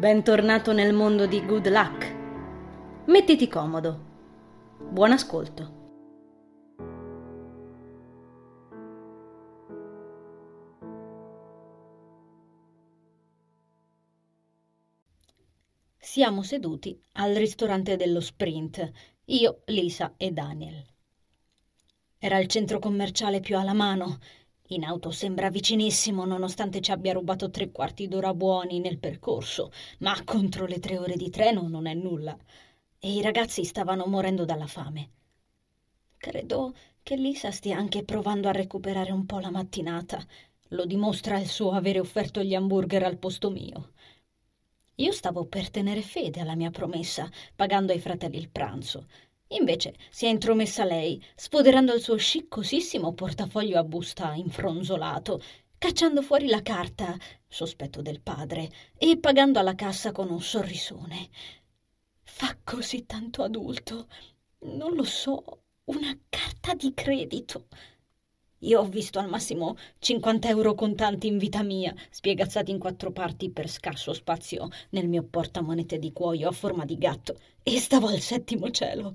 Bentornato nel mondo di Good Luck. Mettiti comodo. Buon ascolto. Siamo seduti al ristorante dello Sprint, io, Lisa e Daniel. Era il centro commerciale più alla mano in auto sembra vicinissimo, nonostante ci abbia rubato tre quarti d'ora buoni nel percorso, ma contro le tre ore di treno non è nulla. E i ragazzi stavano morendo dalla fame. Credo che Lisa stia anche provando a recuperare un po' la mattinata. Lo dimostra il suo avere offerto gli hamburger al posto mio. Io stavo per tenere fede alla mia promessa, pagando ai fratelli il pranzo, Invece si è intromessa lei, sfoderando il suo sciccosissimo portafoglio a busta infronzolato, cacciando fuori la carta, sospetto del padre, e pagando alla cassa con un sorrisone. Fa così tanto adulto. Non lo so, una carta di credito. Io ho visto al massimo 50 euro contanti in vita mia, spiegazzati in quattro parti per scarso spazio nel mio portamonete di cuoio a forma di gatto, e stavo al settimo cielo.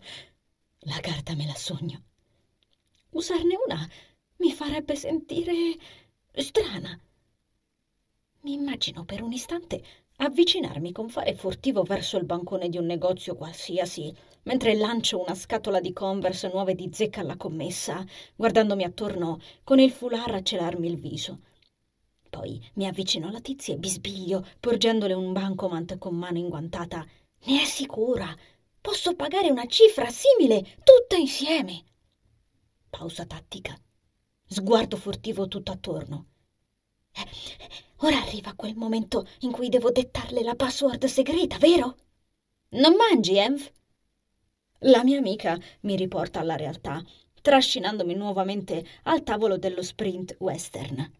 La carta me la sogno. Usarne una mi farebbe sentire strana. Mi immagino per un istante avvicinarmi con fare furtivo verso il bancone di un negozio qualsiasi, mentre lancio una scatola di Converse nuove di zecca alla commessa, guardandomi attorno con il foulard a celarmi il viso. Poi mi avvicino alla tizia e bisbiglio, porgendole un bancomat con mano inguantata. Ne è sicura? Posso pagare una cifra simile tutta insieme. Pausa tattica. Sguardo furtivo tutto attorno. Eh, ora arriva quel momento in cui devo dettarle la password segreta, vero? Non mangi, Env? La mia amica mi riporta alla realtà, trascinandomi nuovamente al tavolo dello sprint western.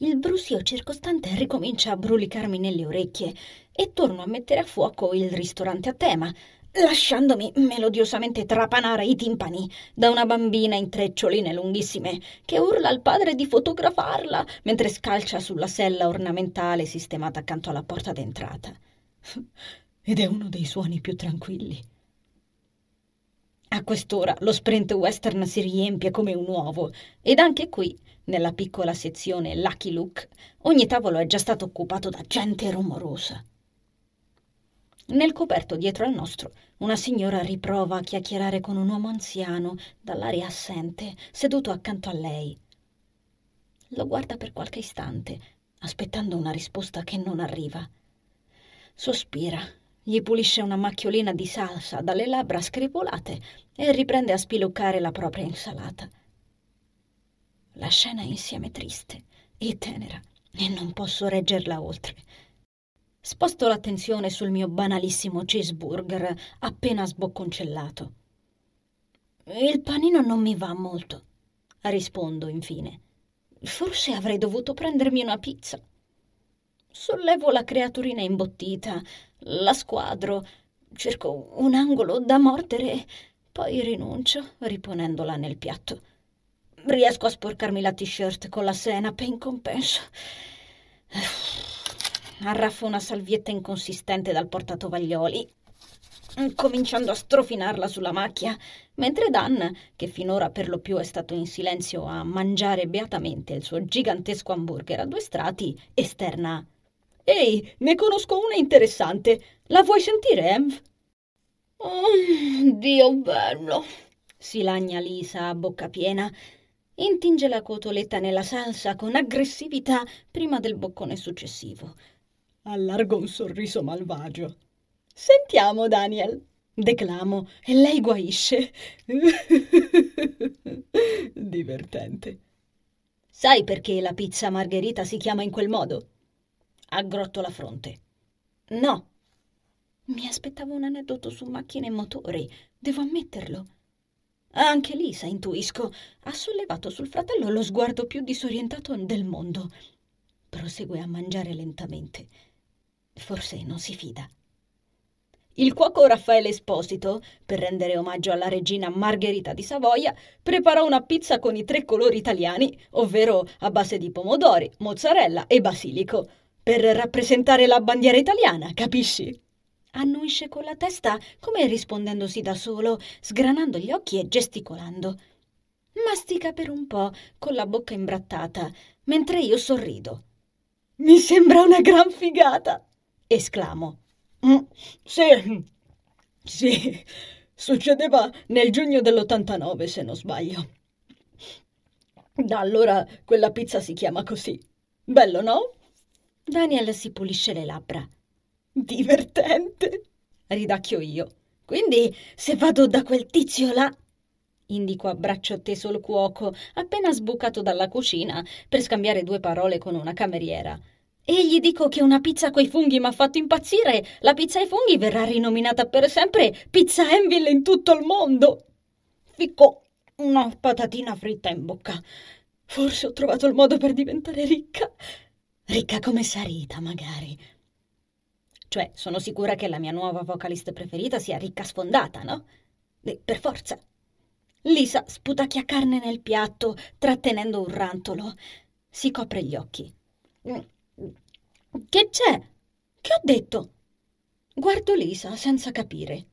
Il brusio circostante ricomincia a brulicarmi nelle orecchie e torno a mettere a fuoco il ristorante a tema, lasciandomi melodiosamente trapanare i timpani da una bambina in treccioline lunghissime che urla al padre di fotografarla mentre scalcia sulla sella ornamentale sistemata accanto alla porta d'entrata. Ed è uno dei suoni più tranquilli. A quest'ora lo sprint western si riempie come un uovo ed anche qui, nella piccola sezione Lucky Luke, ogni tavolo è già stato occupato da gente rumorosa. Nel coperto dietro al nostro, una signora riprova a chiacchierare con un uomo anziano, dall'aria assente, seduto accanto a lei. Lo guarda per qualche istante, aspettando una risposta che non arriva. Sospira, gli pulisce una macchiolina di salsa dalle labbra screpolate e riprende a spiluccare la propria insalata. La scena è insieme triste e tenera e non posso reggerla oltre. Sposto l'attenzione sul mio banalissimo cheeseburger appena sbocconcellato. Il panino non mi va molto, rispondo infine. Forse avrei dovuto prendermi una pizza. Sollevo la creaturina imbottita, la squadro, cerco un angolo da mordere, poi rinuncio, riponendola nel piatto. Riesco a sporcarmi la t-shirt con la senape in compenso arraffo una salvietta inconsistente dal portatovaglioli, cominciando a strofinarla sulla macchia, mentre Dan, che finora per lo più è stato in silenzio a mangiare beatamente il suo gigantesco hamburger a due strati, esterna. Ehi, ne conosco una interessante. La vuoi sentire, Env? Oh, Dio bello! si lagna Lisa a bocca piena. Intinge la cotoletta nella salsa con aggressività prima del boccone successivo allargo un sorriso malvagio. Sentiamo, Daniel, declamo, e lei guaisce. Divertente. Sai perché la pizza margherita si chiama in quel modo? Aggrotto la fronte. No. Mi aspettavo un aneddoto su macchine e motori, devo ammetterlo. Anche Lisa, intuisco, ha sollevato sul fratello lo sguardo più disorientato del mondo. Prosegue a mangiare lentamente Forse non si fida. Il cuoco Raffaele Esposito, per rendere omaggio alla regina Margherita di Savoia, preparò una pizza con i tre colori italiani, ovvero a base di pomodori, mozzarella e basilico. per rappresentare la bandiera italiana, capisci? Annuisce con la testa come rispondendosi da solo, sgranando gli occhi e gesticolando. Mastica per un po', con la bocca imbrattata, mentre io sorrido. Mi sembra una gran figata! esclamo. Mm, sì, sì, succedeva nel giugno dell'89, se non sbaglio. Da allora quella pizza si chiama così. Bello, no? Daniel si pulisce le labbra. Divertente, ridacchio io. Quindi se vado da quel tizio là indico a braccio teso il cuoco, appena sbucato dalla cucina, per scambiare due parole con una cameriera. E gli dico che una pizza coi funghi mi ha fatto impazzire, la pizza ai funghi verrà rinominata per sempre Pizza Enville in tutto il mondo. Ficco una patatina fritta in bocca. Forse ho trovato il modo per diventare ricca. Ricca come Sarita, magari. Cioè, sono sicura che la mia nuova vocalist preferita sia ricca sfondata, no? E per forza. Lisa sputacchia carne nel piatto, trattenendo un rantolo. Si copre gli occhi. Che c'è? Che ho detto? Guardo Lisa senza capire.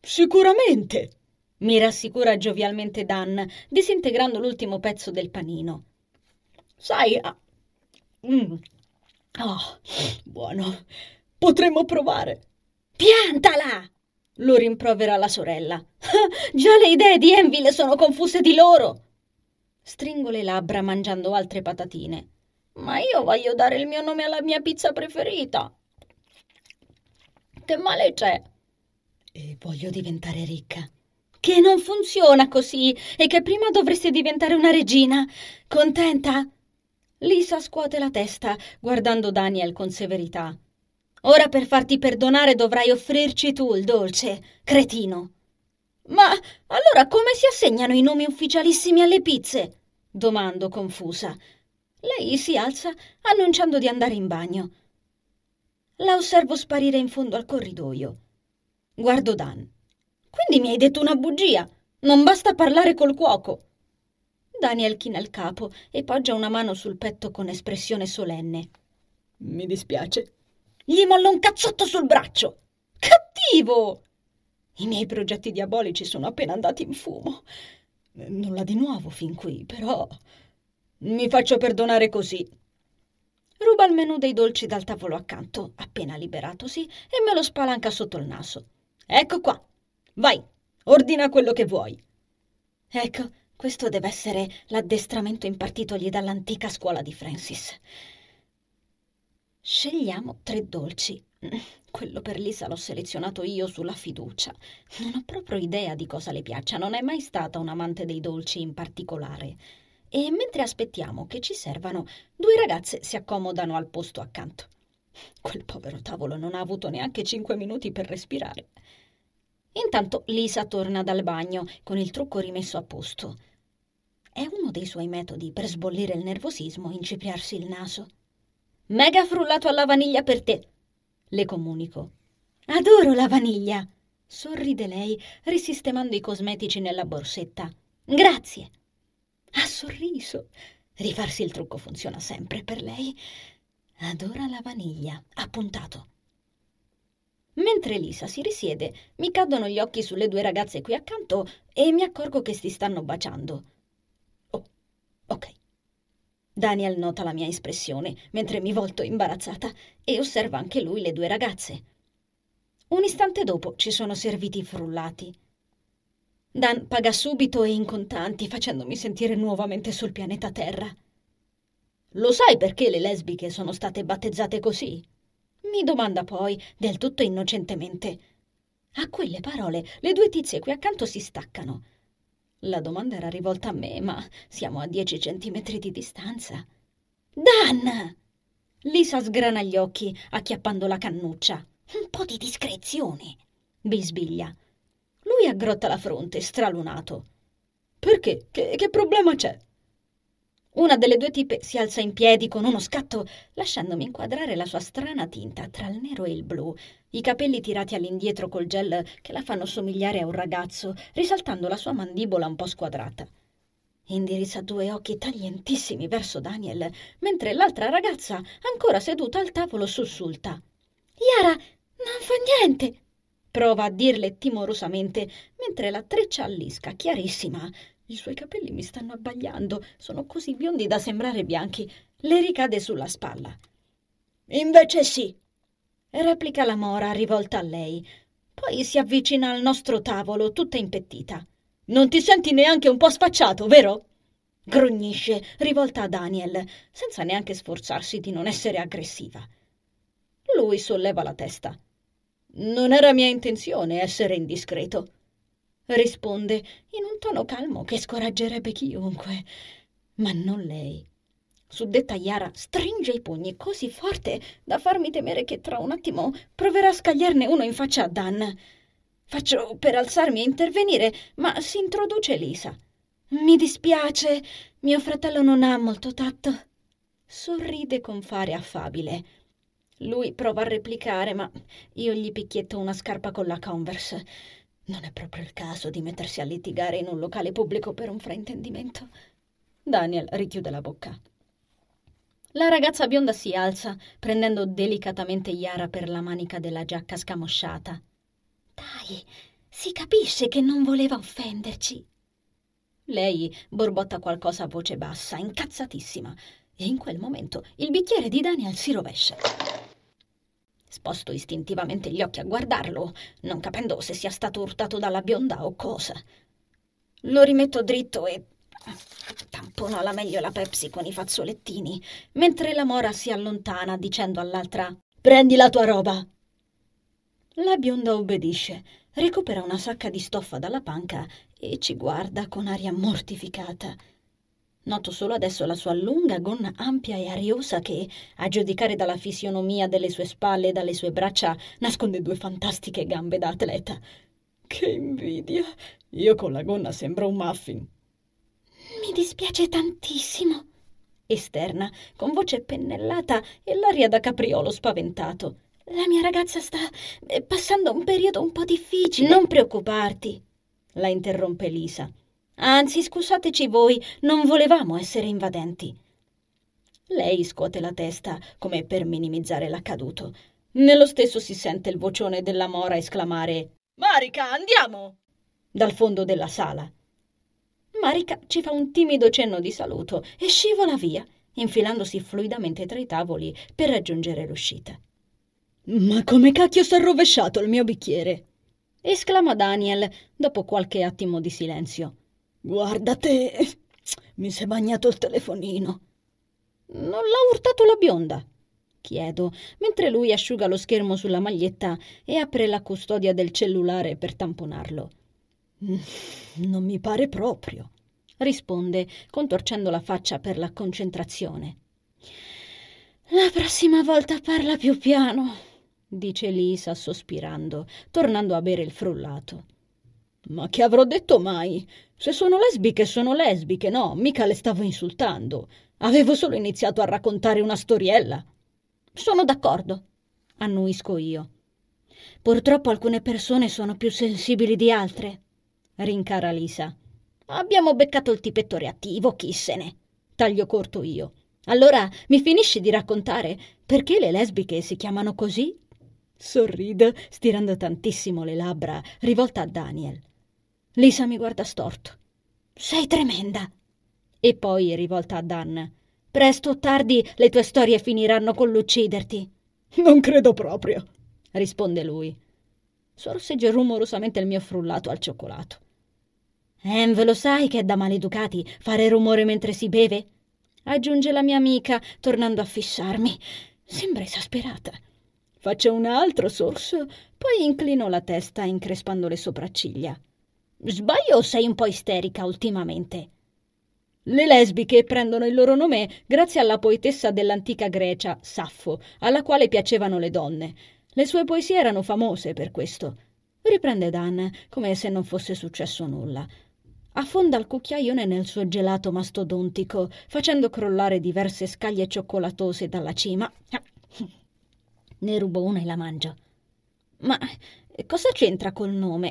Sicuramente, mi rassicura giovialmente Dan, disintegrando l'ultimo pezzo del panino. Sai, ah, mm, oh, buono, potremmo provare. Piantala! lo rimprovera la sorella. Già le idee di Enville sono confuse di loro. Stringo le labbra mangiando altre patatine. Ma io voglio dare il mio nome alla mia pizza preferita. Che male c'è? E voglio diventare ricca. Che non funziona così e che prima dovresti diventare una regina. Contenta? Lisa scuote la testa, guardando Daniel con severità. Ora per farti perdonare dovrai offrirci tu il dolce, cretino. Ma allora come si assegnano i nomi ufficialissimi alle pizze? domando confusa. Lei si alza annunciando di andare in bagno. La osservo sparire in fondo al corridoio. Guardo Dan. Quindi mi hai detto una bugia? Non basta parlare col cuoco. Daniel china il capo e poggia una mano sul petto con espressione solenne. Mi dispiace. Gli mollo un cazzotto sul braccio. Cattivo! I miei progetti diabolici sono appena andati in fumo. Nulla di nuovo fin qui, però mi faccio perdonare così. Ruba il menù dei dolci dal tavolo accanto, appena liberatosi, e me lo spalanca sotto il naso. Ecco qua. Vai, ordina quello che vuoi. Ecco, questo deve essere l'addestramento impartitogli dall'antica scuola di Francis. Scegliamo tre dolci. Quello per Lisa l'ho selezionato io sulla fiducia. Non ho proprio idea di cosa le piaccia, non è mai stata un amante dei dolci in particolare. E mentre aspettiamo che ci servano, due ragazze si accomodano al posto accanto. Quel povero tavolo non ha avuto neanche cinque minuti per respirare. Intanto Lisa torna dal bagno con il trucco rimesso a posto. È uno dei suoi metodi per sbollire il nervosismo e incipriarsi il naso. Mega frullato alla vaniglia per te, le comunico. Adoro la vaniglia, sorride lei, risistemando i cosmetici nella borsetta. Grazie. Ha sorriso. Rifarsi il trucco funziona sempre per lei. Adora la vaniglia, appuntato. Mentre Lisa si risiede, mi cadono gli occhi sulle due ragazze qui accanto e mi accorgo che si stanno baciando. Oh, ok. Daniel nota la mia espressione mentre mi volto imbarazzata e osserva anche lui le due ragazze. Un istante dopo ci sono serviti i frullati. Dan paga subito e in contanti, facendomi sentire nuovamente sul pianeta Terra. Lo sai perché le lesbiche sono state battezzate così? Mi domanda poi, del tutto innocentemente. A quelle parole le due tizie qui accanto si staccano la domanda era rivolta a me, ma siamo a dieci centimetri di distanza. Dan! Lisa sgrana gli occhi, acchiappando la cannuccia. Un po' di discrezione, bisbiglia. Lui aggrotta la fronte, stralunato. Perché? Che, che problema c'è? Una delle due tipe si alza in piedi con uno scatto, lasciandomi inquadrare la sua strana tinta tra il nero e il blu, i capelli tirati all'indietro col gel che la fanno somigliare a un ragazzo, risaltando la sua mandibola un po' squadrata. Indirizza due occhi taglientissimi verso Daniel, mentre l'altra ragazza, ancora seduta al tavolo, sussulta. Yara, non fa niente! Prova a dirle timorosamente, mentre la treccia allisca, chiarissima. I suoi capelli mi stanno abbagliando, sono così biondi da sembrare bianchi. Le ricade sulla spalla. Invece sì, replica la mora rivolta a lei. Poi si avvicina al nostro tavolo, tutta impettita. Non ti senti neanche un po' sfacciato, vero? Grugnisce, rivolta a Daniel, senza neanche sforzarsi di non essere aggressiva. Lui solleva la testa. Non era mia intenzione essere indiscreto. Risponde in un tono calmo che scoraggerebbe chiunque, ma non lei. Suddetta Yara stringe i pugni così forte da farmi temere che tra un attimo proverà a scagliarne uno in faccia a Dan. Faccio per alzarmi e intervenire, ma si introduce Lisa. Mi dispiace, mio fratello non ha molto tatto. Sorride con fare affabile. Lui prova a replicare, ma io gli picchietto una scarpa con la Converse. Non è proprio il caso di mettersi a litigare in un locale pubblico per un fraintendimento. Daniel richiude la bocca. La ragazza bionda si alza, prendendo delicatamente Yara per la manica della giacca scamosciata. Dai, si capisce che non voleva offenderci. Lei borbotta qualcosa a voce bassa, incazzatissima, e in quel momento il bicchiere di Daniel si rovescia. Sposto istintivamente gli occhi a guardarlo, non capendo se sia stato urtato dalla bionda o cosa. Lo rimetto dritto e tampono alla meglio la Pepsi con i fazzolettini, mentre la mora si allontana dicendo all'altra Prendi la tua roba. La bionda obbedisce, recupera una sacca di stoffa dalla panca e ci guarda con aria mortificata. Noto solo adesso la sua lunga gonna ampia e ariosa che, a giudicare dalla fisionomia delle sue spalle e dalle sue braccia, nasconde due fantastiche gambe da atleta. Che invidia! Io con la gonna sembro un muffin. Mi dispiace tantissimo. Esterna, con voce pennellata e l'aria da capriolo spaventato. La mia ragazza sta eh, passando un periodo un po' difficile. Non preoccuparti, la interrompe Lisa. Anzi, scusateci voi, non volevamo essere invadenti. Lei scuote la testa come per minimizzare l'accaduto. Nello stesso si sente il vocione della mora esclamare Marica, andiamo! dal fondo della sala. Marica ci fa un timido cenno di saluto e scivola via, infilandosi fluidamente tra i tavoli per raggiungere l'uscita. Ma come cacchio s'è rovesciato il mio bicchiere? esclama Daniel dopo qualche attimo di silenzio. Guarda te, mi si è bagnato il telefonino. Non l'ha urtato la bionda? chiedo, mentre lui asciuga lo schermo sulla maglietta e apre la custodia del cellulare per tamponarlo. Non mi pare proprio, risponde, contorcendo la faccia per la concentrazione. La prossima volta parla più piano, dice Lisa sospirando, tornando a bere il frullato. Ma che avrò detto mai? Se sono lesbiche, sono lesbiche, no, mica le stavo insultando. Avevo solo iniziato a raccontare una storiella. Sono d'accordo, annuisco io. Purtroppo alcune persone sono più sensibili di altre, rincara Lisa. Abbiamo beccato il tipetto reattivo, chi se ne. Taglio corto io. Allora mi finisci di raccontare perché le lesbiche si chiamano così? Sorrido, stirando tantissimo le labbra, rivolta a Daniel. Lisa mi guarda storto. Sei tremenda. E poi rivolta a Dan. Presto o tardi le tue storie finiranno con l'ucciderti. Non credo proprio, risponde lui. Sorseggio rumorosamente il mio frullato al cioccolato. Em, ve lo sai che è da maleducati fare rumore mentre si beve? Aggiunge la mia amica, tornando a fissarmi. Sembra esasperata. Faccio un altro sorso, poi inclino la testa increspando le sopracciglia. Sbaglio o sei un po' isterica ultimamente? Le lesbiche prendono il loro nome grazie alla poetessa dell'antica Grecia, Saffo, alla quale piacevano le donne. Le sue poesie erano famose per questo. Riprende Dan, come se non fosse successo nulla. Affonda il cucchiaione nel suo gelato mastodontico, facendo crollare diverse scaglie cioccolatose dalla cima. Ne rubo una e la mangio. Ma cosa c'entra col nome?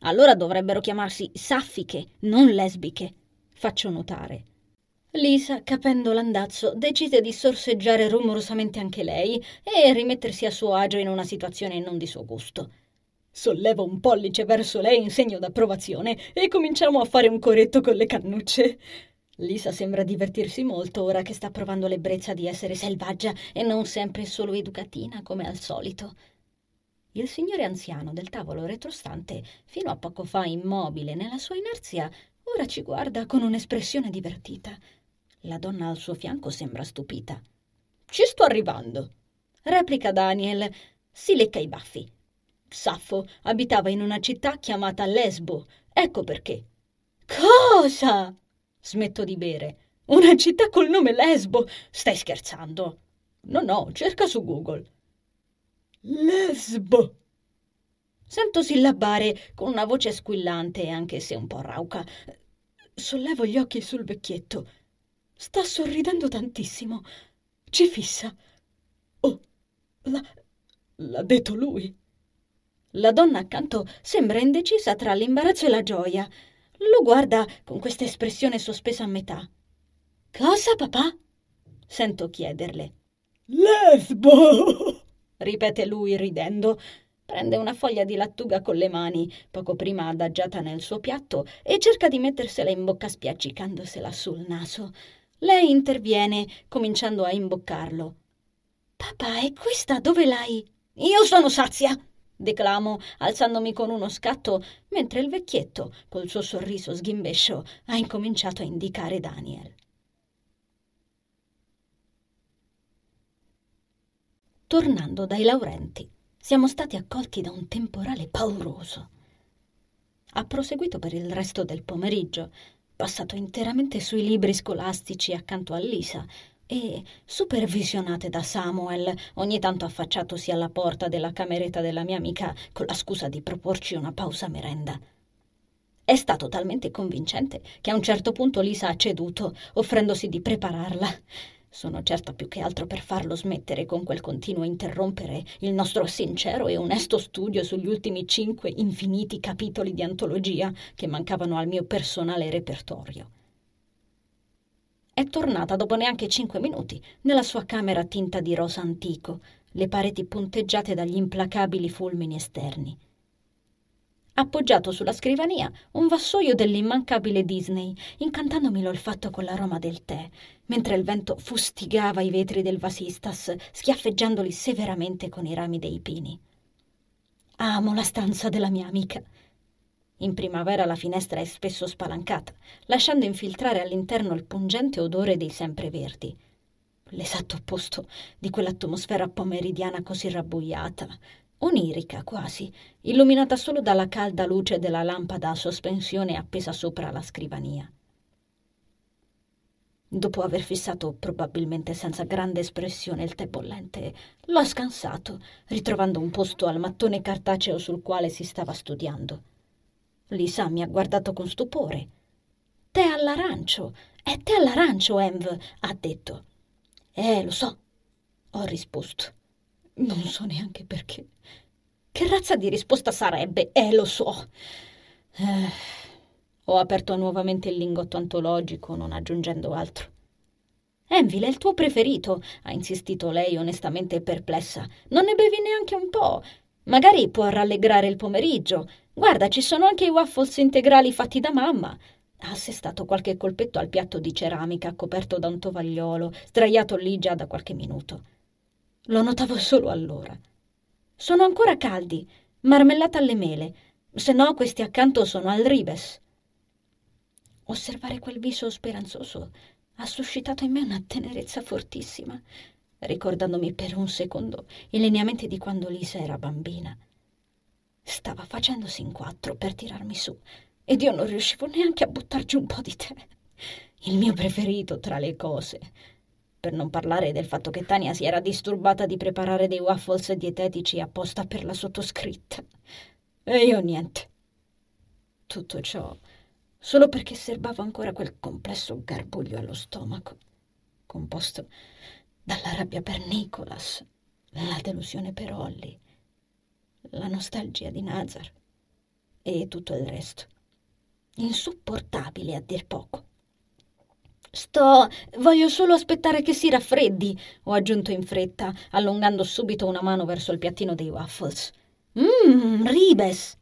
Allora dovrebbero chiamarsi saffiche, non lesbiche. faccio notare. Lisa, capendo l'andazzo, decide di sorseggiare rumorosamente anche lei e rimettersi a suo agio in una situazione non di suo gusto. Sollevo un pollice verso lei in segno d'approvazione e cominciamo a fare un coretto con le cannucce. Lisa sembra divertirsi molto ora che sta provando l'ebbrezza di essere selvaggia e non sempre solo educatina come al solito. Il signore anziano del tavolo retrostante, fino a poco fa immobile nella sua inerzia, ora ci guarda con un'espressione divertita. La donna al suo fianco sembra stupita. Ci sto arrivando, replica Daniel. Si lecca i baffi. Saffo abitava in una città chiamata Lesbo. Ecco perché. Cosa? Smetto di bere. Una città col nome Lesbo? Stai scherzando? No, no, cerca su Google. Lesbo. Sento sillabare con una voce squillante, anche se un po' rauca. Sollevo gli occhi sul vecchietto. Sta sorridendo tantissimo. Ci fissa. Oh, l'ha, l'ha detto lui. La donna accanto sembra indecisa tra l'imbarazzo e la gioia. Lo guarda con questa espressione sospesa a metà. Cosa, papà? Sento chiederle. Lesbo! ripete lui ridendo. Prende una foglia di lattuga con le mani, poco prima adagiata nel suo piatto, e cerca di mettersela in bocca spiaccicandosela sul naso. Lei interviene, cominciando a imboccarlo. Papà, e questa dove l'hai? Io sono sazia! declamo, alzandomi con uno scatto, mentre il vecchietto, col suo sorriso sghimbescio, ha incominciato a indicare Daniel. Tornando dai Laurenti, siamo stati accolti da un temporale pauroso. Ha proseguito per il resto del pomeriggio, passato interamente sui libri scolastici accanto a Lisa e supervisionate da Samuel, ogni tanto affacciatosi alla porta della cameretta della mia amica con la scusa di proporci una pausa merenda. È stato talmente convincente che a un certo punto Lisa ha ceduto, offrendosi di prepararla. Sono certa più che altro per farlo smettere con quel continuo interrompere il nostro sincero e onesto studio sugli ultimi cinque infiniti capitoli di antologia che mancavano al mio personale repertorio. È tornata dopo neanche cinque minuti nella sua camera tinta di rosa antico, le pareti punteggiate dagli implacabili fulmini esterni appoggiato sulla scrivania un vassoio dell'immancabile Disney, incantandomi l'olfatto con l'aroma del tè, mentre il vento fustigava i vetri del vasistas, schiaffeggiandoli severamente con i rami dei pini. Amo la stanza della mia amica. In primavera la finestra è spesso spalancata, lasciando infiltrare all'interno il pungente odore dei sempreverdi. L'esatto opposto di quell'atmosfera pomeridiana così rabbuiata, onirica quasi, illuminata solo dalla calda luce della lampada a sospensione appesa sopra la scrivania. Dopo aver fissato probabilmente senza grande espressione il tè bollente, l'ho scansato, ritrovando un posto al mattone cartaceo sul quale si stava studiando. Lisa mi ha guardato con stupore. Tè all'arancio, è tè all'arancio, Env, ha detto. Eh, lo so, ho risposto. Non so neanche perché. Che razza di risposta sarebbe? Eh, lo so. Eh, ho aperto nuovamente il lingotto antologico, non aggiungendo altro. Envil è il tuo preferito, ha insistito lei onestamente perplessa. Non ne bevi neanche un po'. Magari può rallegrare il pomeriggio. Guarda, ci sono anche i waffles integrali fatti da mamma. Ha assestato qualche colpetto al piatto di ceramica coperto da un tovagliolo, sdraiato lì già da qualche minuto. Lo notavo solo allora. Sono ancora caldi, marmellata alle mele, se no questi accanto sono al ribes. Osservare quel viso speranzoso ha suscitato in me una tenerezza fortissima, ricordandomi per un secondo i lineamenti di quando Lisa era bambina. Stava facendosi in quattro per tirarmi su ed io non riuscivo neanche a buttarci un po' di tè. Il mio preferito tra le cose per non parlare del fatto che Tania si era disturbata di preparare dei waffles dietetici apposta per la sottoscritta. E io niente. Tutto ciò solo perché serbavo ancora quel complesso garbuglio allo stomaco, composto dalla rabbia per Nicholas, la delusione per Holly, la nostalgia di Nazar e tutto il resto. Insopportabile a dir poco. Sto. voglio solo aspettare che si raffreddi, ho aggiunto in fretta, allungando subito una mano verso il piattino dei waffles. Mmm, ribes!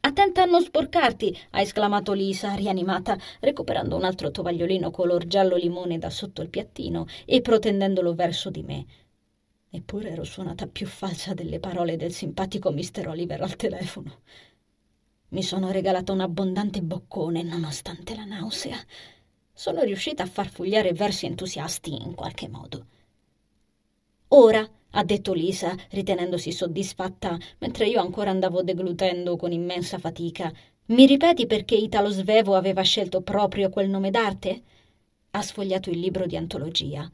Attenta a non sporcarti, ha esclamato Lisa, rianimata, recuperando un altro tovagliolino color giallo limone da sotto il piattino e protendendolo verso di me. Eppure ero suonata più falsa delle parole del simpatico Mr. Oliver al telefono. Mi sono regalata un abbondante boccone nonostante la nausea. Sono riuscita a far fugliare versi entusiasti in qualche modo. Ora, ha detto Lisa, ritenendosi soddisfatta, mentre io ancora andavo deglutendo con immensa fatica, mi ripeti perché Italo Svevo aveva scelto proprio quel nome d'arte? Ha sfogliato il libro di antologia.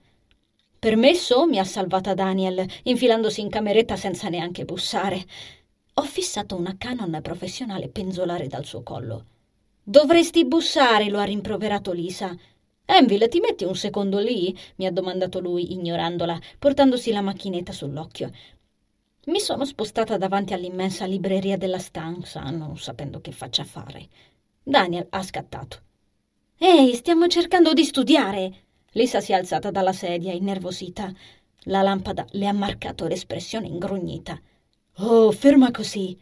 Permesso? mi ha salvata Daniel, infilandosi in cameretta senza neanche bussare. Ho fissato una Canon professionale penzolare dal suo collo. Dovresti bussare, lo ha rimproverato Lisa. Enville, ti metti un secondo lì? mi ha domandato lui, ignorandola, portandosi la macchinetta sull'occhio. Mi sono spostata davanti all'immensa libreria della stanza, non sapendo che faccia fare. Daniel ha scattato. Ehi, stiamo cercando di studiare! Lisa si è alzata dalla sedia, innervosita. La lampada le ha marcato l'espressione ingrugnita. Oh, ferma così!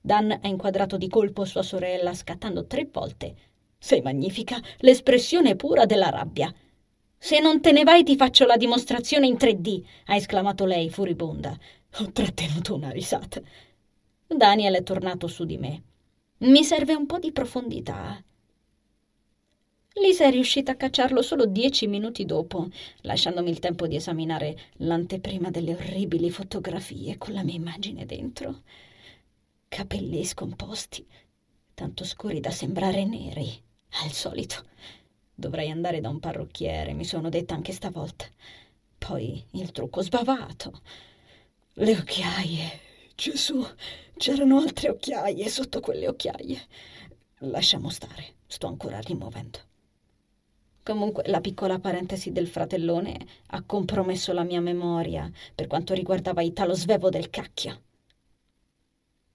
Dan ha inquadrato di colpo sua sorella, scattando tre volte. Sei magnifica, l'espressione pura della rabbia. Se non te ne vai ti faccio la dimostrazione in 3D, ha esclamato lei, furibonda. Ho trattenuto una risata. Daniel è tornato su di me. Mi serve un po' di profondità. Lisa è riuscita a cacciarlo solo dieci minuti dopo, lasciandomi il tempo di esaminare l'anteprima delle orribili fotografie con la mia immagine dentro. Capelli scomposti, tanto scuri da sembrare neri, al solito. Dovrei andare da un parrucchiere, mi sono detta anche stavolta. Poi il trucco sbavato. Le occhiaie. Gesù, c'erano altre occhiaie sotto quelle occhiaie. Lasciamo stare, sto ancora rimuovendo. Comunque la piccola parentesi del fratellone ha compromesso la mia memoria per quanto riguardava Italo Svevo del cacchio.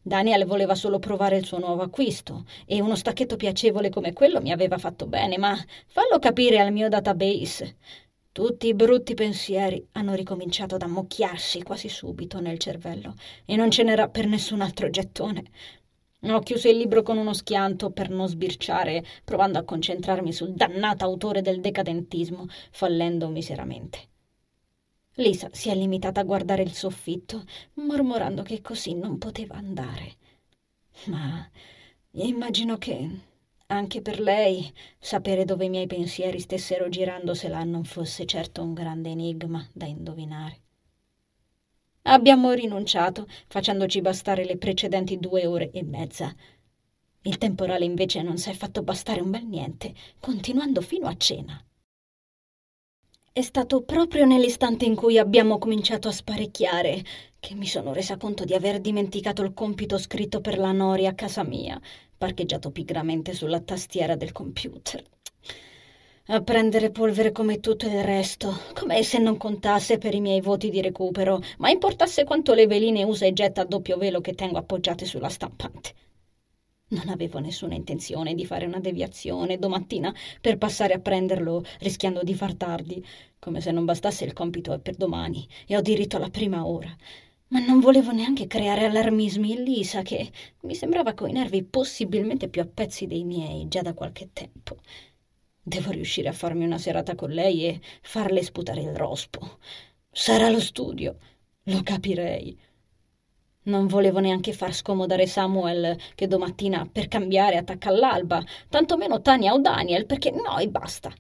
Daniel voleva solo provare il suo nuovo acquisto e uno stacchetto piacevole come quello mi aveva fatto bene, ma fallo capire al mio database. Tutti i brutti pensieri hanno ricominciato ad ammocchiarsi quasi subito nel cervello e non ce n'era per nessun altro gettone. Ho chiuso il libro con uno schianto per non sbirciare, provando a concentrarmi sul dannato autore del decadentismo, fallendo miseramente. Lisa si è limitata a guardare il soffitto, mormorando che così non poteva andare. Ma immagino che anche per lei sapere dove i miei pensieri stessero girando se là non fosse certo un grande enigma da indovinare. Abbiamo rinunciato, facendoci bastare le precedenti due ore e mezza. Il temporale invece non si è fatto bastare un bel niente, continuando fino a cena. È stato proprio nell'istante in cui abbiamo cominciato a sparecchiare che mi sono resa conto di aver dimenticato il compito scritto per la Nori a casa mia, parcheggiato pigramente sulla tastiera del computer a prendere polvere come tutto il resto, come se non contasse per i miei voti di recupero, ma importasse quanto le veline usa e getta a doppio velo che tengo appoggiate sulla stampante. Non avevo nessuna intenzione di fare una deviazione domattina per passare a prenderlo rischiando di far tardi, come se non bastasse il compito è per domani e ho diritto alla prima ora. Ma non volevo neanche creare allarmismi in Lisa, che mi sembrava coi nervi possibilmente più a pezzi dei miei già da qualche tempo. Devo riuscire a farmi una serata con lei e farle sputare il rospo. Sarà lo studio, lo capirei. Non volevo neanche far scomodare Samuel, che domattina per cambiare attacca all'alba, tantomeno Tania o Daniel, perché no e basta.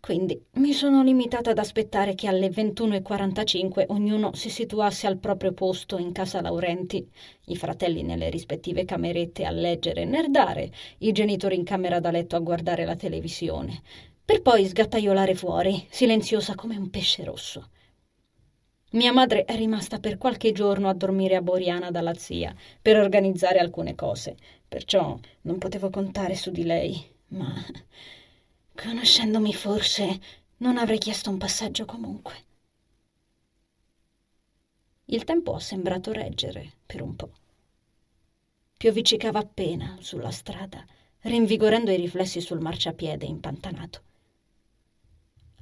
Quindi mi sono limitata ad aspettare che alle 21.45 ognuno si situasse al proprio posto in casa Laurenti, i fratelli nelle rispettive camerette a leggere e nerdare, i genitori in camera da letto a guardare la televisione, per poi sgattaiolare fuori, silenziosa come un pesce rosso. Mia madre è rimasta per qualche giorno a dormire a Boriana dalla zia per organizzare alcune cose, perciò non potevo contare su di lei, ma Conoscendomi forse, non avrei chiesto un passaggio comunque. Il tempo ha sembrato reggere per un po'. Pioviccicava appena sulla strada, rinvigorendo i riflessi sul marciapiede impantanato.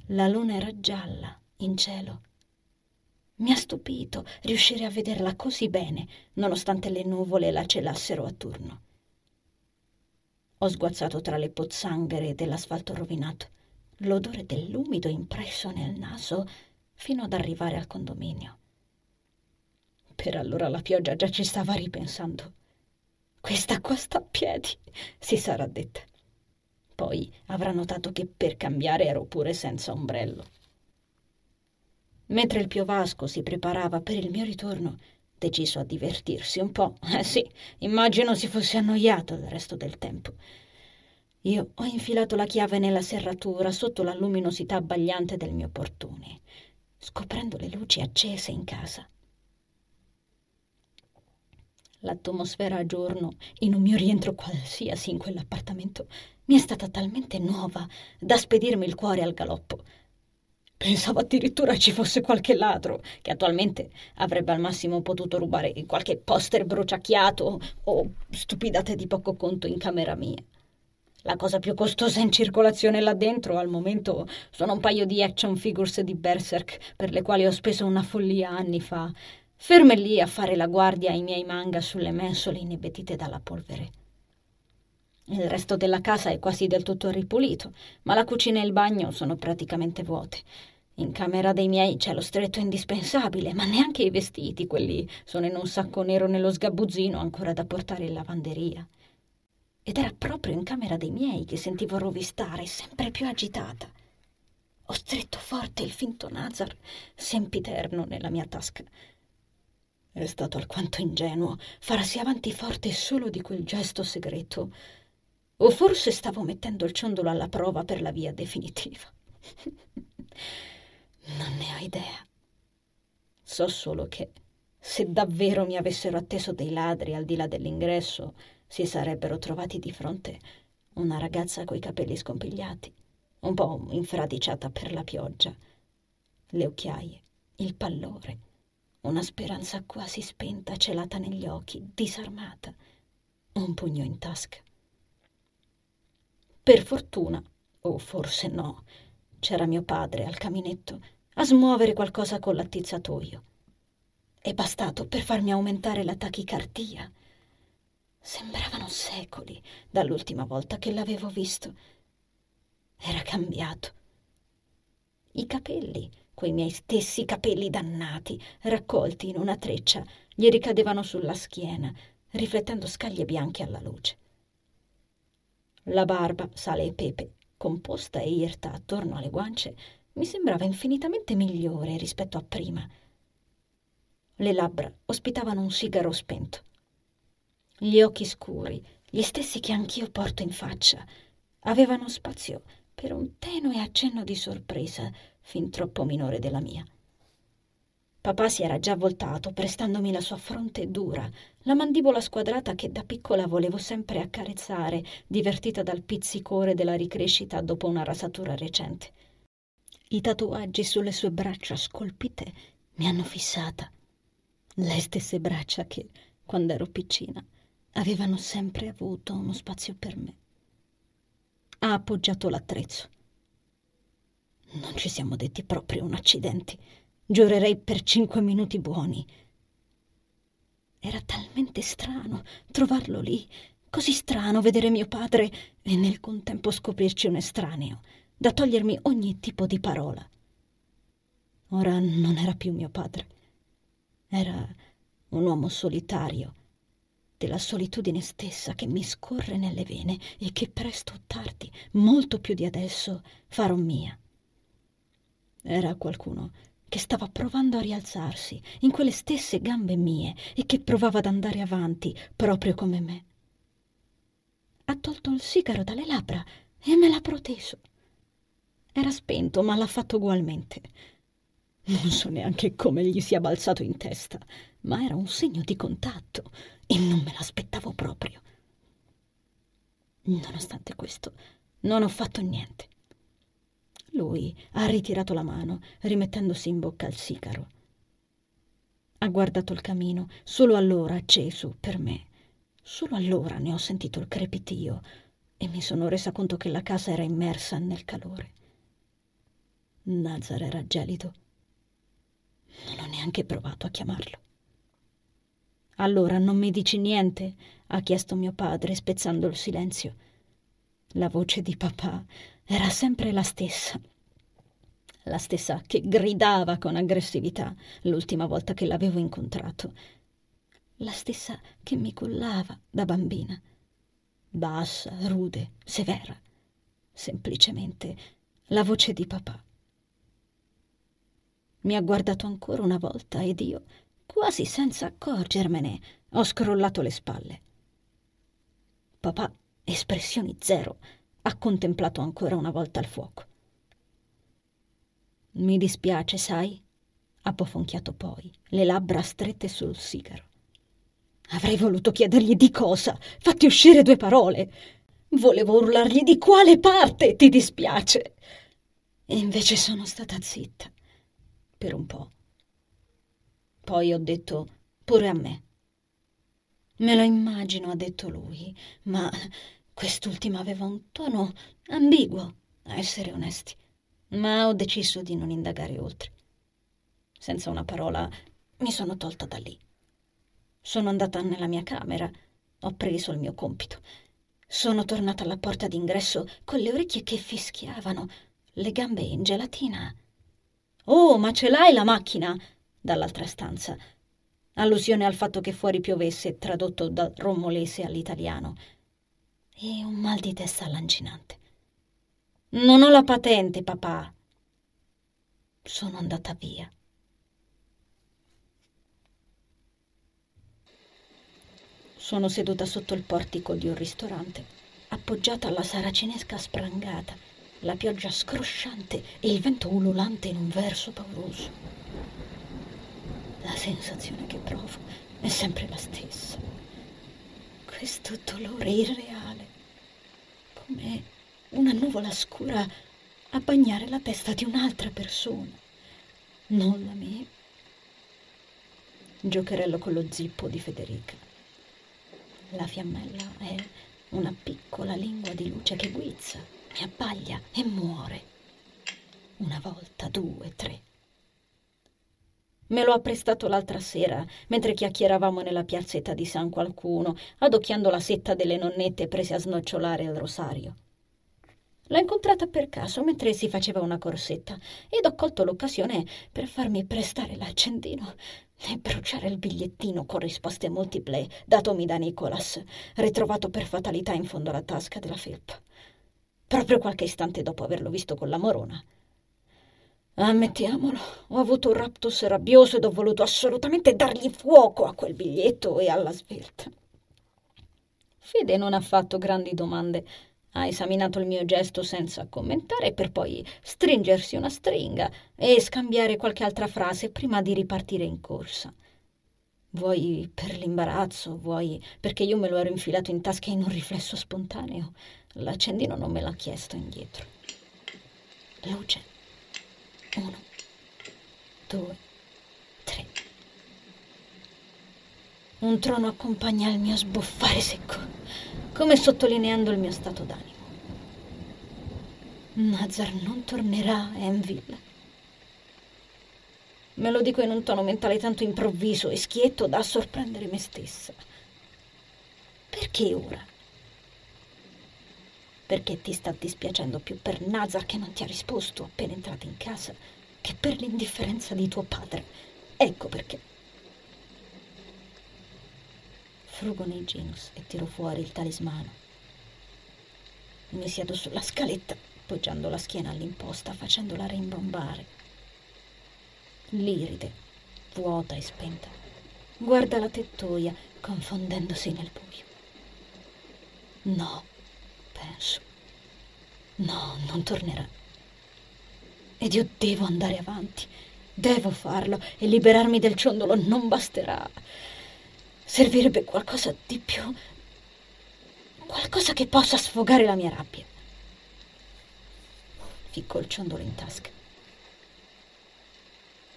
La luna era gialla in cielo. Mi ha stupito riuscire a vederla così bene, nonostante le nuvole la celassero a turno. Ho sguazzato tra le pozzanghere dell'asfalto rovinato, l'odore dell'umido impresso nel naso fino ad arrivare al condominio. Per allora la pioggia già ci stava ripensando. Questa qua sta a piedi, si sarà detta. Poi avrà notato che per cambiare ero pure senza ombrello. Mentre il piovasco si preparava per il mio ritorno, deciso a divertirsi un po'. Eh sì, immagino si fosse annoiato il resto del tempo. Io ho infilato la chiave nella serratura sotto la luminosità abbagliante del mio portone, scoprendo le luci accese in casa. L'atmosfera a giorno, in un mio rientro qualsiasi in quell'appartamento, mi è stata talmente nuova da spedirmi il cuore al galoppo. Pensavo addirittura ci fosse qualche ladro che attualmente avrebbe al massimo potuto rubare qualche poster bruciacchiato o stupidate di poco conto in camera mia. La cosa più costosa in circolazione là dentro al momento sono un paio di action figures di Berserk per le quali ho speso una follia anni fa, ferme lì a fare la guardia ai miei manga sulle mensole inebetite dalla polvere. Il resto della casa è quasi del tutto ripulito, ma la cucina e il bagno sono praticamente vuote. In camera dei miei c'è lo stretto indispensabile, ma neanche i vestiti, quelli sono in un sacco nero nello sgabuzzino ancora da portare in lavanderia. Ed era proprio in camera dei miei che sentivo rovistare, sempre più agitata. Ho stretto forte il finto Nazar, sempiterno nella mia tasca. È stato alquanto ingenuo farsi avanti forte solo di quel gesto segreto. O forse stavo mettendo il ciondolo alla prova per la via definitiva. Non ne ho idea. So solo che se davvero mi avessero atteso dei ladri al di là dell'ingresso, si sarebbero trovati di fronte una ragazza coi capelli scompigliati, un po' infradiciata per la pioggia, le occhiaie, il pallore, una speranza quasi spenta celata negli occhi, disarmata, un pugno in tasca. Per fortuna, o forse no, c'era mio padre al caminetto a smuovere qualcosa con l'attizzatoio. È bastato per farmi aumentare la tachicardia. Sembravano secoli dall'ultima volta che l'avevo visto. Era cambiato. I capelli, quei miei stessi capelli dannati, raccolti in una treccia, gli ricadevano sulla schiena, riflettendo scaglie bianche alla luce. La barba, sale e pepe, composta e irta attorno alle guance, mi sembrava infinitamente migliore rispetto a prima. Le labbra ospitavano un sigaro spento. Gli occhi scuri, gli stessi che anch'io porto in faccia, avevano spazio per un tenue accenno di sorpresa fin troppo minore della mia. Papà si era già voltato, prestandomi la sua fronte dura, la mandibola squadrata che da piccola volevo sempre accarezzare, divertita dal pizzicore della ricrescita dopo una rasatura recente. I tatuaggi sulle sue braccia scolpite mi hanno fissata. Le stesse braccia che, quando ero piccina, avevano sempre avuto uno spazio per me. Ha appoggiato l'attrezzo. Non ci siamo detti proprio un accidente. Giurerei per cinque minuti buoni. Era talmente strano trovarlo lì, così strano vedere mio padre e nel contempo scoprirci un estraneo da togliermi ogni tipo di parola. Ora non era più mio padre. Era un uomo solitario, della solitudine stessa che mi scorre nelle vene e che presto o tardi, molto più di adesso, farò mia. Era qualcuno che stava provando a rialzarsi in quelle stesse gambe mie e che provava ad andare avanti proprio come me. Ha tolto il sigaro dalle labbra e me l'ha proteso. Era spento, ma l'ha fatto ugualmente. Non so neanche come gli sia balzato in testa, ma era un segno di contatto e non me l'aspettavo proprio. Nonostante questo, non ho fatto niente. Lui ha ritirato la mano, rimettendosi in bocca il sigaro. Ha guardato il camino, solo allora acceso per me. Solo allora ne ho sentito il crepitio e mi sono resa conto che la casa era immersa nel calore. Nazar era gelido. Non ho neanche provato a chiamarlo. Allora non mi dici niente? ha chiesto mio padre, spezzando il silenzio. La voce di papà era sempre la stessa. La stessa che gridava con aggressività l'ultima volta che l'avevo incontrato. La stessa che mi cullava da bambina. Bassa, rude, severa. Semplicemente la voce di papà. Mi ha guardato ancora una volta ed io, quasi senza accorgermene, ho scrollato le spalle. Papà, espressioni zero, ha contemplato ancora una volta il fuoco. Mi dispiace, sai, ha pofonchiato poi, le labbra strette sul sigaro. Avrei voluto chiedergli di cosa, fatti uscire due parole. Volevo urlargli di quale parte ti dispiace. E invece sono stata zitta per un po'. Poi ho detto pure a me. Me lo immagino, ha detto lui, ma quest'ultima aveva un tono ambiguo, a essere onesti. Ma ho deciso di non indagare oltre. Senza una parola mi sono tolta da lì. Sono andata nella mia camera, ho preso il mio compito. Sono tornata alla porta d'ingresso con le orecchie che fischiavano, le gambe in gelatina Oh, ma ce l'hai la macchina? dall'altra stanza. Allusione al fatto che fuori piovesse, tradotto da romolese all'italiano. E un mal di testa lancinante. Non ho la patente, papà. Sono andata via. Sono seduta sotto il portico di un ristorante, appoggiata alla saracinesca sprangata la pioggia scrosciante e il vento ululante in un verso pauroso. La sensazione che provo è sempre la stessa. Questo dolore irreale, come una nuvola scura a bagnare la testa di un'altra persona, non la mia. Giocherello con lo zippo di Federica. La fiammella è una piccola lingua di luce che guizza mi abbaglia e muore. Una volta, due, tre. Me lo ha prestato l'altra sera, mentre chiacchieravamo nella piazzetta di San Qualcuno, adocchiando la setta delle nonnette prese a snocciolare il rosario. L'ho incontrata per caso mentre si faceva una corsetta ed ho colto l'occasione per farmi prestare l'accendino e bruciare il bigliettino con risposte multiple datomi da Nicholas, ritrovato per fatalità in fondo alla tasca della felpa proprio qualche istante dopo averlo visto con la morona. Ammettiamolo, ho avuto un raptus rabbioso ed ho voluto assolutamente dargli fuoco a quel biglietto e alla svelta. Fede non ha fatto grandi domande. Ha esaminato il mio gesto senza commentare per poi stringersi una stringa e scambiare qualche altra frase prima di ripartire in corsa. Vuoi per l'imbarazzo, vuoi perché io me lo ero infilato in tasca in un riflesso spontaneo. L'accendino non me l'ha chiesto indietro. Luce. Uno, due, tre. Un trono accompagna il mio sbuffare secco, come sottolineando il mio stato d'animo. Nazar non tornerà a Enville. Me lo dico in un tono mentale tanto improvviso e schietto da sorprendere me stessa. Perché ora? perché ti sta dispiacendo più per Nazar che non ti ha risposto appena entrata in casa che per l'indifferenza di tuo padre. Ecco perché. Frugo nei jeans e tiro fuori il talismano. Mi siedo sulla scaletta, poggiando la schiena all'imposta, facendola rimbombare. L'iride, vuota e spenta, guarda la tettoia, confondendosi nel buio. No, penso. No, non tornerà. Ed io devo andare avanti. Devo farlo e liberarmi del ciondolo non basterà. Servirebbe qualcosa di più. qualcosa che possa sfogare la mia rabbia. Ficcò il ciondolo in tasca.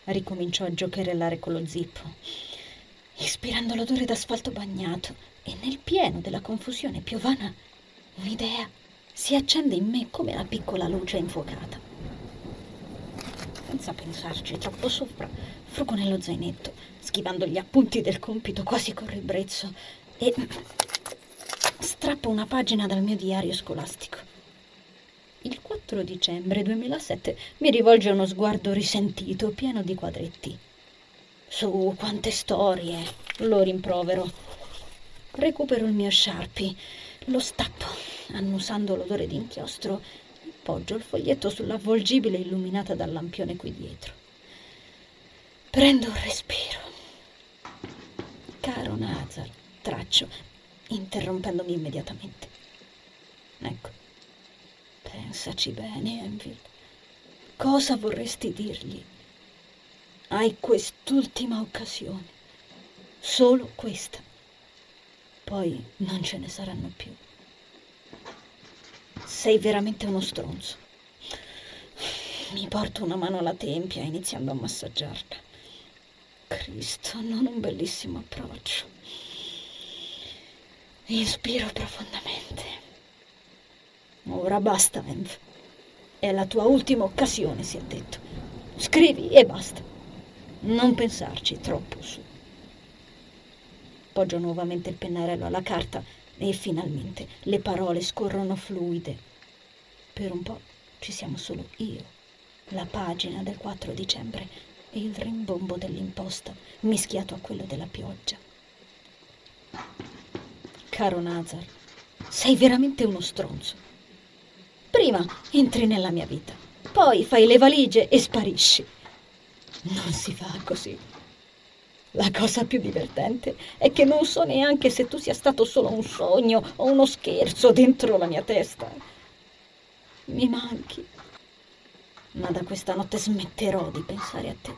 Ricominciò a giocherellare con lo zippo, ispirando l'odore d'asfalto bagnato e nel pieno della confusione piovana Un'idea si accende in me come una piccola luce infuocata. senza pensarci troppo sopra, frugo nello zainetto, schivando gli appunti del compito quasi con ribrezzo, e strappo una pagina dal mio diario scolastico. Il 4 dicembre 2007 mi rivolge uno sguardo risentito, pieno di quadretti. Su, quante storie! Lo rimprovero. Recupero il mio Sharpie, lo stappo, annusando l'odore d'inchiostro, e poggio il foglietto sull'avvolgibile illuminata dal lampione qui dietro. Prendo un respiro. Caro Nazar, traccio, interrompendomi immediatamente. Ecco, pensaci bene, Enville. Cosa vorresti dirgli? Hai quest'ultima occasione, solo questa. Poi non ce ne saranno più. Sei veramente uno stronzo. Mi porto una mano alla tempia iniziando a massaggiarla. Cristo, non un bellissimo approccio. Inspiro profondamente. Ora basta, Env. È la tua ultima occasione, si è detto. Scrivi e basta. Non pensarci troppo su. Poggio nuovamente il pennarello alla carta e finalmente le parole scorrono fluide. Per un po' ci siamo solo io, la pagina del 4 dicembre e il rimbombo dell'imposta mischiato a quello della pioggia. Caro Nazar, sei veramente uno stronzo. Prima entri nella mia vita, poi fai le valigie e sparisci. Non si fa così. La cosa più divertente è che non so neanche se tu sia stato solo un sogno o uno scherzo dentro la mia testa. Mi manchi. Ma da questa notte smetterò di pensare a te.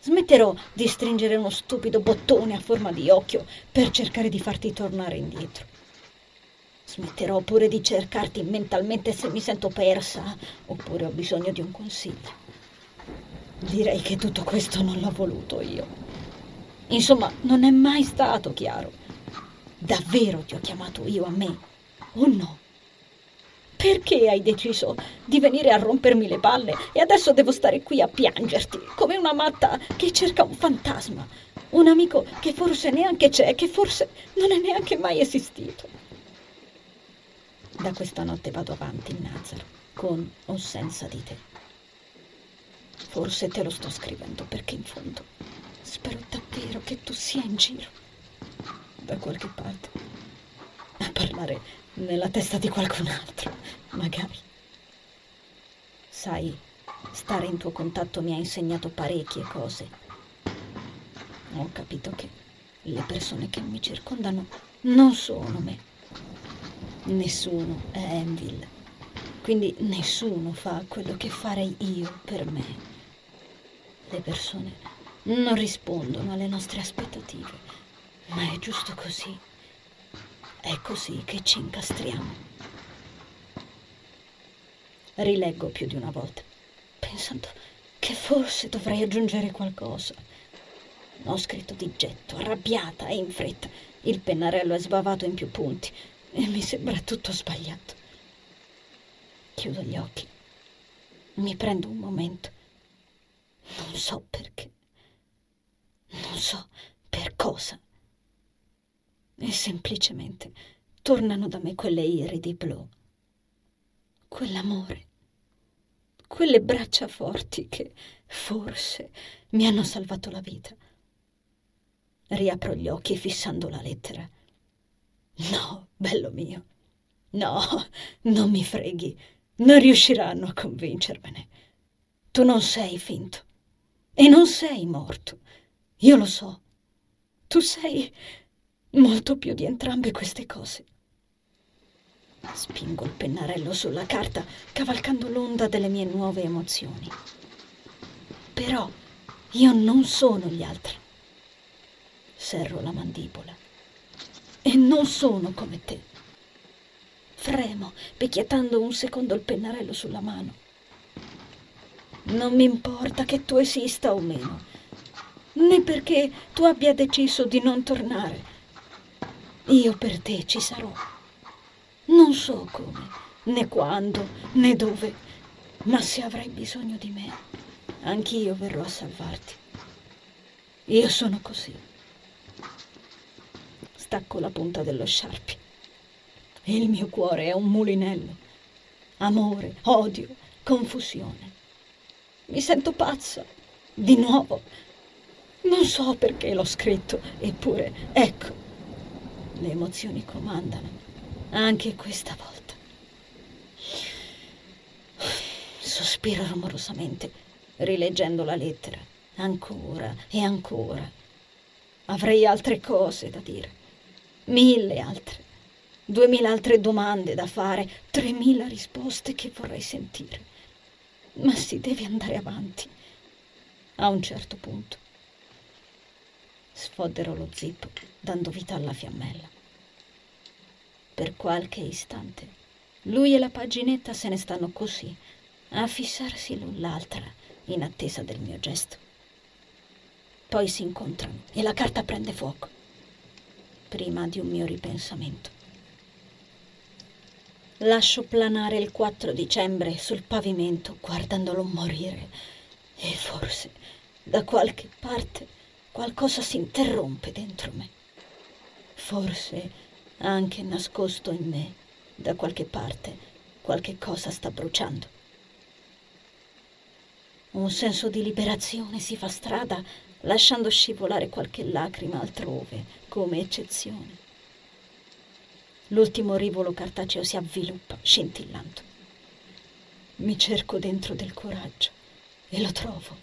Smetterò di stringere uno stupido bottone a forma di occhio per cercare di farti tornare indietro. Smetterò pure di cercarti mentalmente se mi sento persa oppure ho bisogno di un consiglio. Direi che tutto questo non l'ho voluto io. Insomma, non è mai stato chiaro. Davvero ti ho chiamato io a me o no? Perché hai deciso di venire a rompermi le palle e adesso devo stare qui a piangerti come una matta che cerca un fantasma, un amico che forse neanche c'è, che forse non è neanche mai esistito? Da questa notte vado avanti, Nazar, con o senza di te. Forse te lo sto scrivendo perché in fondo spero davvero che tu sia in giro, da qualche parte, a parlare nella testa di qualcun altro, magari. Sai, stare in tuo contatto mi ha insegnato parecchie cose. Ho capito che le persone che mi circondano non sono me. Nessuno è Enville. Quindi nessuno fa quello che farei io per me. Le persone non rispondono alle nostre aspettative, ma è giusto così. È così che ci incastriamo. Rileggo più di una volta, pensando che forse dovrei aggiungere qualcosa. Ho scritto di getto, arrabbiata e in fretta. Il pennarello è sbavato in più punti e mi sembra tutto sbagliato. Chiudo gli occhi. Mi prendo un momento. Non so perché. Non so per cosa e semplicemente tornano da me quelle iridi blu, quell'amore, quelle braccia forti che forse mi hanno salvato la vita. Riapro gli occhi fissando la lettera. No, bello mio, no, non mi freghi, non riusciranno a convincermene. Tu non sei finto e non sei morto, io lo so. Tu sei molto più di entrambe queste cose. Spingo il pennarello sulla carta, cavalcando l'onda delle mie nuove emozioni. Però io non sono gli altri. Serro la mandibola. E non sono come te. Fremo, picchiettando un secondo il pennarello sulla mano. Non mi importa che tu esista o meno, né perché tu abbia deciso di non tornare io per te ci sarò. Non so come, né quando, né dove, Ma se avrai bisogno di me, anch'io verrò a salvarti. Io sono così. Stacco la punta dello sciarpio. Il mio cuore è un mulinello. Amore, odio, confusione. Mi sento pazza. Di nuovo. Non so perché l'ho scritto, eppure, ecco, le emozioni comandano, anche questa volta. Sospiro rumorosamente, rileggendo la lettera, ancora e ancora. Avrei altre cose da dire, mille altre, duemila altre domande da fare, tremila risposte che vorrei sentire. Ma si deve andare avanti. A un certo punto. Sfoddero lo zippo, dando vita alla fiammella. Per qualche istante, lui e la paginetta se ne stanno così, a fissarsi l'un l'altra in attesa del mio gesto. Poi si incontrano e la carta prende fuoco, prima di un mio ripensamento. Lascio planare il 4 dicembre sul pavimento guardandolo morire e forse da qualche parte qualcosa si interrompe dentro me. Forse anche nascosto in me da qualche parte qualche cosa sta bruciando. Un senso di liberazione si fa strada lasciando scivolare qualche lacrima altrove, come eccezione. L'ultimo rivolo cartaceo si avviluppa, scintillando. Mi cerco dentro del coraggio e lo trovo,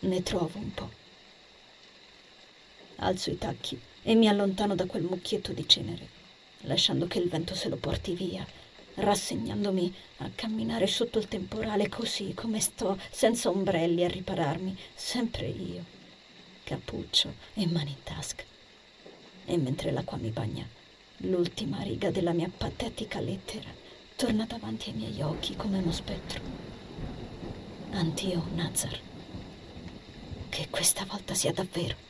ne trovo un po'. Alzo i tacchi e mi allontano da quel mucchietto di cenere, lasciando che il vento se lo porti via rassegnandomi a camminare sotto il temporale così come sto, senza ombrelli a ripararmi, sempre io, cappuccio e mani in tasca. E mentre l'acqua mi bagna, l'ultima riga della mia patetica lettera torna davanti ai miei occhi come uno spettro. Antio Nazar. Che questa volta sia davvero.